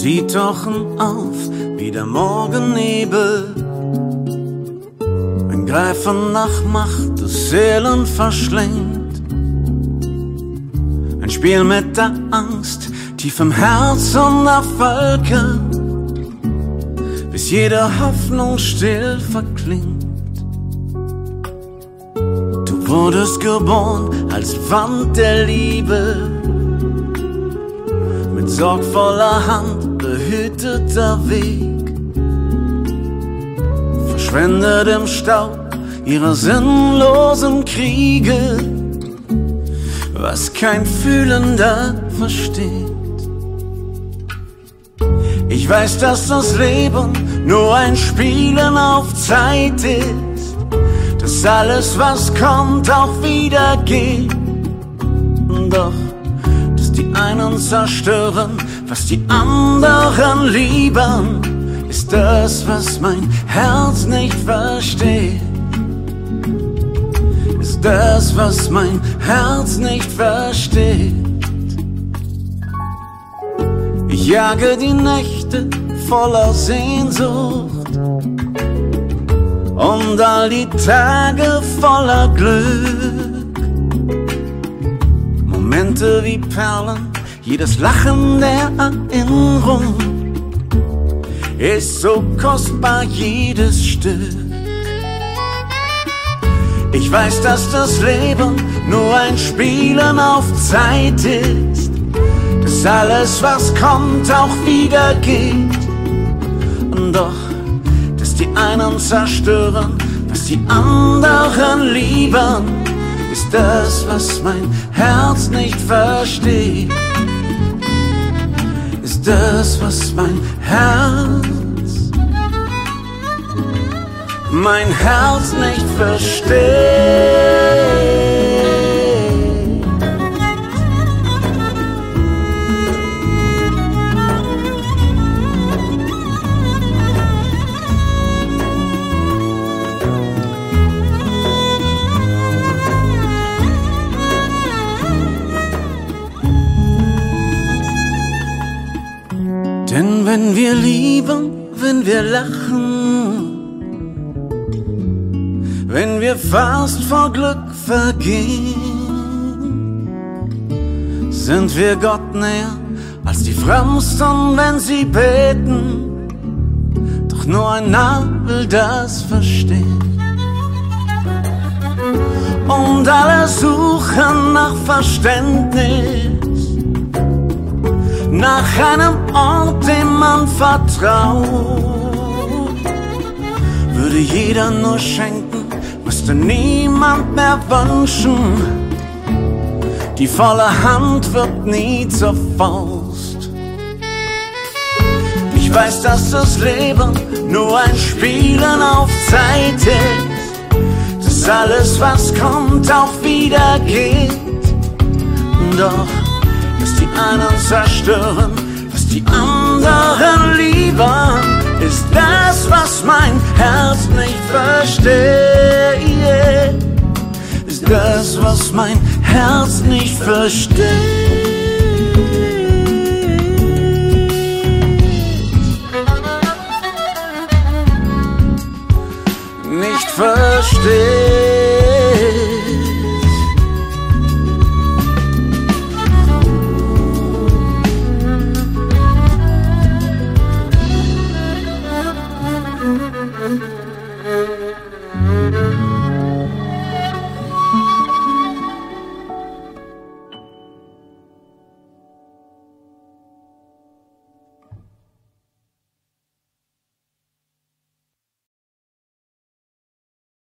Sie tauchen auf wie der Morgennebel. Ein Greifen nach Macht das Seelen verschlingt. Ein Spiel mit der Angst tief im Herzen der Völker, bis jede Hoffnung still verklingt. Du wurdest geboren als Wand der Liebe sorgvoller Hand behüteter Weg, verschwendet im Staub ihrer sinnlosen Kriege, was kein Fühlender versteht. Ich weiß, dass das Leben nur ein Spielen auf Zeit ist, dass alles, was kommt, auch wieder geht. Doch einen zerstören, was die anderen lieben, ist das, was mein Herz nicht versteht. Ist das, was mein Herz nicht versteht. Ich jage die Nächte voller Sehnsucht und all die Tage voller Glück. Momente wie Perlen, jedes Lachen der Erinnerung ist so kostbar, jedes Stück. Ich weiß, dass das Leben nur ein Spielen auf Zeit ist, dass alles, was kommt, auch wieder geht. Und doch, dass die einen zerstören, was die anderen lieben ist das, was mein Herz nicht versteht. Das, was mein Herz, mein Herz nicht versteht. Wenn wir lieben, wenn wir lachen, wenn wir fast vor Glück vergehen, sind wir Gott näher als die Frömmsten, wenn sie beten. Doch nur ein Narr will das verstehen. Und alle suchen nach Verständnis nach einem Ort, dem man vertraut. Würde jeder nur schenken, müsste niemand mehr wünschen. Die volle Hand wird nie zur Faust. Ich weiß, dass das Leben nur ein Spielen auf Zeit ist, dass alles, was kommt, auch wieder geht. Doch einen zerstören, was die anderen lieben, ist das, was mein Herz nicht versteht. Ist das, was mein Herz nicht versteht. Nicht versteht.